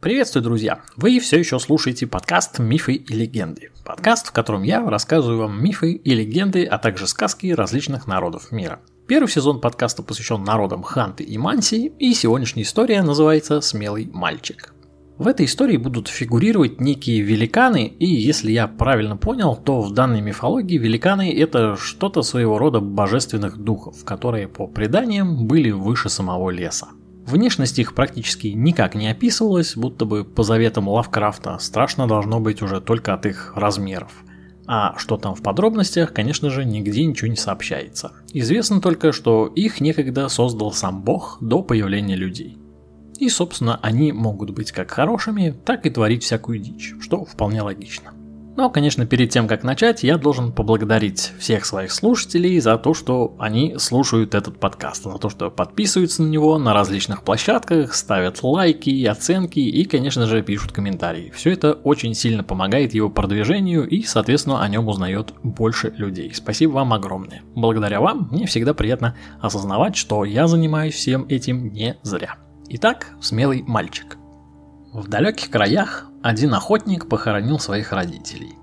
Приветствую, друзья! Вы все еще слушаете подкаст «Мифы и легенды». Подкаст, в котором я рассказываю вам мифы и легенды, а также сказки различных народов мира. Первый сезон подкаста посвящен народам Ханты и Манси, и сегодняшняя история называется «Смелый мальчик». В этой истории будут фигурировать некие великаны, и если я правильно понял, то в данной мифологии великаны это что-то своего рода божественных духов, которые по преданиям были выше самого леса. Внешность их практически никак не описывалась, будто бы по заветам Лавкрафта страшно должно быть уже только от их размеров. А что там в подробностях, конечно же, нигде ничего не сообщается. Известно только, что их некогда создал сам Бог до появления людей. И, собственно, они могут быть как хорошими, так и творить всякую дичь, что вполне логично. Но, конечно, перед тем, как начать, я должен поблагодарить всех своих слушателей за то, что они слушают этот подкаст, за то, что подписываются на него на различных площадках, ставят лайки, оценки и, конечно же, пишут комментарии. Все это очень сильно помогает его продвижению и, соответственно, о нем узнает больше людей. Спасибо вам огромное. Благодаря вам мне всегда приятно осознавать, что я занимаюсь всем этим не зря. Итак, смелый мальчик. В далеких краях один охотник похоронил своих родителей.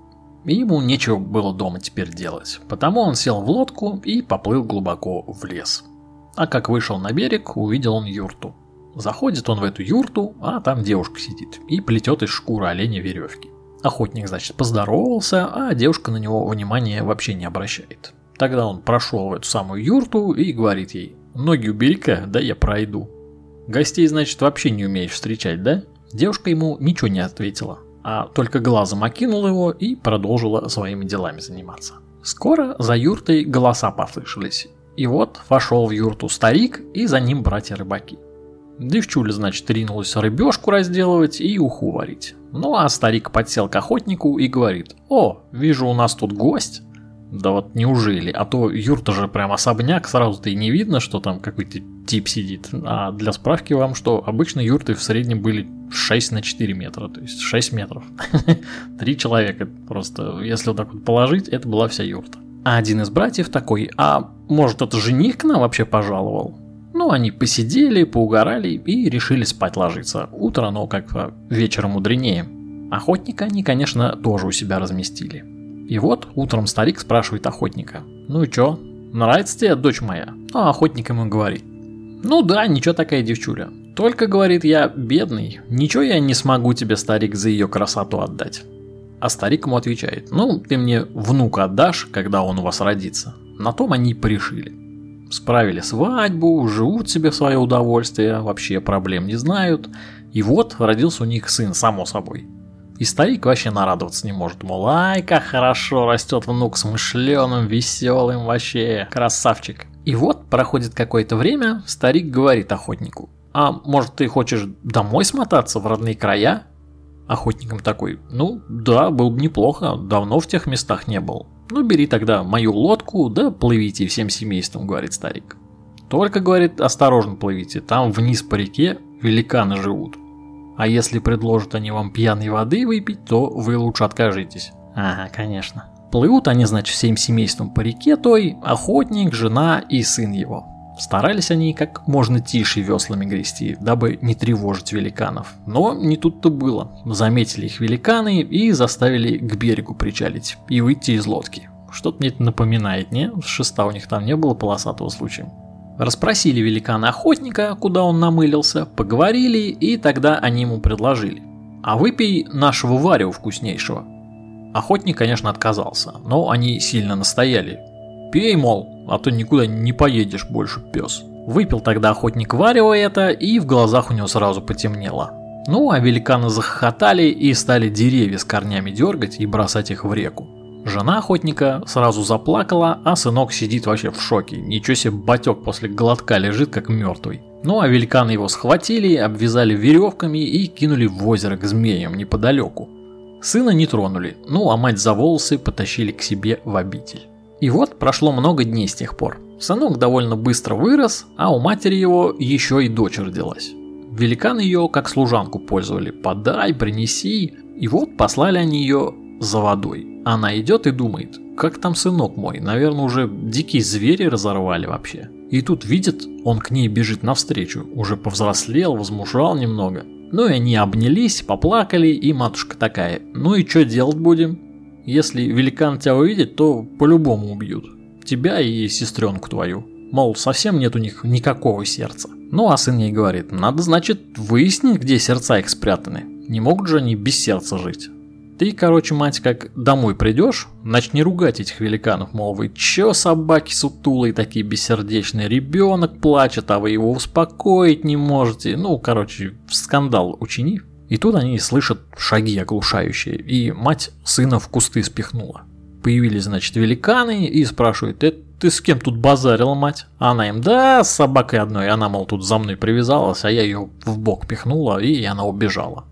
И ему нечего было дома теперь делать, потому он сел в лодку и поплыл глубоко в лес. А как вышел на берег, увидел он юрту. Заходит он в эту юрту, а там девушка сидит и плетет из шкуры оленя веревки. Охотник, значит, поздоровался, а девушка на него внимания вообще не обращает. Тогда он прошел в эту самую юрту и говорит ей, ноги убери-ка, да я пройду. Гостей, значит, вообще не умеешь встречать, да? Девушка ему ничего не ответила, а только глазом окинула его и продолжила своими делами заниматься. Скоро за юртой голоса послышались. И вот вошел в юрту старик и за ним братья-рыбаки. Девчуля, значит, ринулась рыбешку разделывать и уху варить. Ну а старик подсел к охотнику и говорит, «О, вижу у нас тут гость». Да вот неужели? А то юрта же прям особняк, сразу-то и не видно, что там какой-то тип сидит. А для справки вам, что обычно юрты в среднем были 6 на 4 метра, то есть 6 метров. Три человека просто, если вот так вот положить, это была вся юрта. А один из братьев такой, а может это жених к нам вообще пожаловал? Ну, они посидели, поугорали и решили спать ложиться. Утро, оно как вечером мудренее. Охотника они, конечно, тоже у себя разместили. И вот утром старик спрашивает охотника. «Ну и чё, нравится тебе дочь моя?» А охотник ему говорит. «Ну да, ничего такая девчуля. Только, говорит, я бедный, ничего я не смогу тебе, старик, за ее красоту отдать». А старик ему отвечает, ну, ты мне внука отдашь, когда он у вас родится. На том они и порешили. Справили свадьбу, живут себе в свое удовольствие, вообще проблем не знают. И вот родился у них сын, само собой. И старик вообще нарадоваться не может. Мол, ай, как хорошо растет внук смышленым, веселым вообще, красавчик. И вот проходит какое-то время, старик говорит охотнику. А может ты хочешь домой смотаться в родные края? Охотником такой, ну да, было бы неплохо, давно в тех местах не был. Ну бери тогда мою лодку, да плывите всем семейством, говорит старик. Только, говорит, осторожно плывите, там вниз по реке великаны живут. А если предложат они вам пьяной воды выпить, то вы лучше откажитесь. Ага, конечно. Плывут они, значит, всем семейством по реке той, охотник, жена и сын его. Старались они как можно тише веслами грести, дабы не тревожить великанов. Но не тут-то было. Заметили их великаны и заставили к берегу причалить и выйти из лодки. Что-то мне это напоминает, не? Шеста у них там не было полосатого случая. Расспросили великана-охотника, куда он намылился, поговорили, и тогда они ему предложили. «А выпей нашего варева вкуснейшего». Охотник, конечно, отказался, но они сильно настояли. «Пей, мол, а то никуда не поедешь больше, пес». Выпил тогда охотник варево это, и в глазах у него сразу потемнело. Ну, а великаны захохотали и стали деревья с корнями дергать и бросать их в реку. Жена охотника сразу заплакала, а сынок сидит вообще в шоке. Ничего себе батек после глотка лежит как мертвый. Ну а великаны его схватили, обвязали веревками и кинули в озеро к змеям неподалеку. Сына не тронули, ну а мать за волосы потащили к себе в обитель. И вот прошло много дней с тех пор. Сынок довольно быстро вырос, а у матери его еще и дочь родилась. Великаны ее как служанку пользовали. Подай, принеси. И вот послали они ее за водой. Она идет и думает, как там сынок мой, наверное, уже дикие звери разорвали вообще. И тут видит, он к ней бежит навстречу, уже повзрослел, возмужал немного. Ну и они обнялись, поплакали, и матушка такая, ну и что делать будем? Если великан тебя увидит, то по-любому убьют. Тебя и сестренку твою. Мол, совсем нет у них никакого сердца. Ну а сын ей говорит, надо, значит, выяснить, где сердца их спрятаны. Не могут же они без сердца жить. Ты, короче, мать, как домой придешь, начни ругать этих великанов, мол, вы чё, собаки сутулые, такие бессердечные, ребенок плачет, а вы его успокоить не можете. Ну, короче, скандал учини. И тут они слышат шаги оглушающие, и мать сына в кусты спихнула. Появились, значит, великаны и спрашивают, это ты с кем тут базарила, мать? Она им, да, с собакой одной. Она, мол, тут за мной привязалась, а я ее в бок пихнула, и она убежала.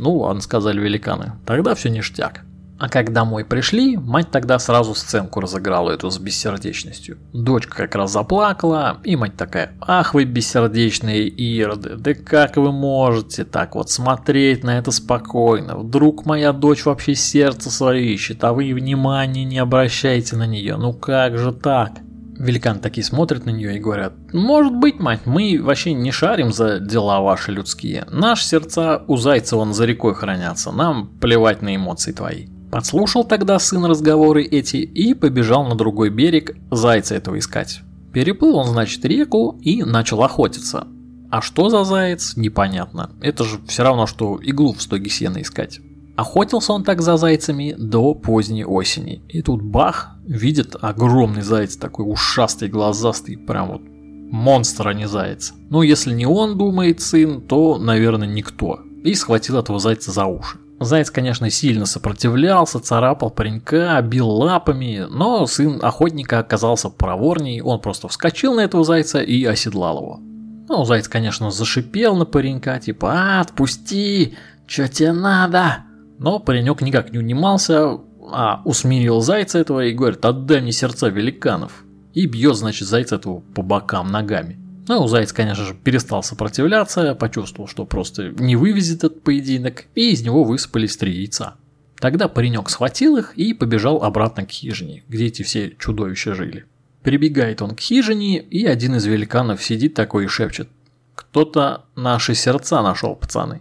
Ну ладно, сказали великаны, тогда все ништяк. А как домой пришли, мать тогда сразу сценку разыграла эту с бессердечностью. Дочка как раз заплакала, и мать такая, ах вы бессердечные ироды, да как вы можете так вот смотреть на это спокойно? Вдруг моя дочь вообще сердце свое ищет, а вы внимания не обращаете на нее, ну как же так? Великан такие смотрят на нее и говорят, может быть, мать, мы вообще не шарим за дела ваши людские. Наши сердца у зайца вон за рекой хранятся, нам плевать на эмоции твои. Подслушал тогда сын разговоры эти и побежал на другой берег зайца этого искать. Переплыл он, значит, реку и начал охотиться. А что за заяц, непонятно. Это же все равно, что иглу в стоге сена искать. Охотился он так за зайцами до поздней осени. И тут бах, видит огромный заяц, такой ушастый, глазастый, прям вот монстр, а не заяц. Ну, если не он думает сын, то, наверное, никто. И схватил этого зайца за уши. Заяц, конечно, сильно сопротивлялся, царапал паренька, бил лапами, но сын охотника оказался проворней, он просто вскочил на этого зайца и оседлал его. Ну, заяц, конечно, зашипел на паренька, типа «А, отпусти! Чё тебе надо?» Но паренек никак не унимался, а усмирил зайца этого и говорит, отдай мне сердца великанов. И бьет, значит, зайца этого по бокам ногами. Ну, заяц, конечно же, перестал сопротивляться, почувствовал, что просто не вывезет этот поединок, и из него высыпались три яйца. Тогда паренек схватил их и побежал обратно к хижине, где эти все чудовища жили. Прибегает он к хижине, и один из великанов сидит такой и шепчет. «Кто-то наши сердца нашел, пацаны»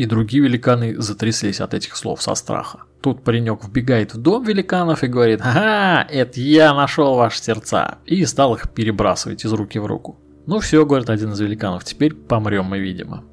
и другие великаны затряслись от этих слов со страха. Тут паренек вбегает в дом великанов и говорит «Ага, это я нашел ваши сердца!» и стал их перебрасывать из руки в руку. «Ну все», — говорит один из великанов, — «теперь помрем мы, видимо».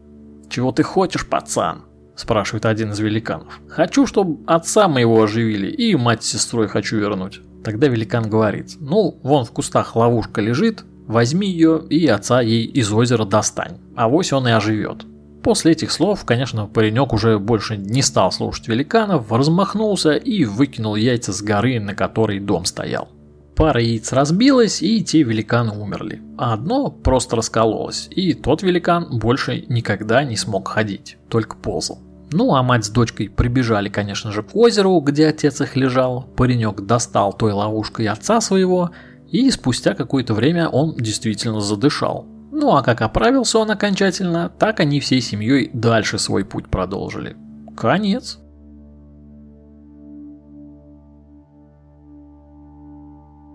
«Чего ты хочешь, пацан?» — спрашивает один из великанов. «Хочу, чтобы отца моего оживили, и мать с сестрой хочу вернуть». Тогда великан говорит, «Ну, вон в кустах ловушка лежит, возьми ее и отца ей из озера достань, а вось он и оживет». После этих слов, конечно, паренек уже больше не стал слушать великанов, размахнулся и выкинул яйца с горы, на которой дом стоял. Пара яиц разбилась, и те великаны умерли, а одно просто раскололось, и тот великан больше никогда не смог ходить, только ползал. Ну а мать с дочкой прибежали, конечно же, к озеру, где отец их лежал. Паренек достал той ловушкой отца своего, и спустя какое-то время он действительно задышал. Ну а как оправился он окончательно, так они всей семьей дальше свой путь продолжили. Конец.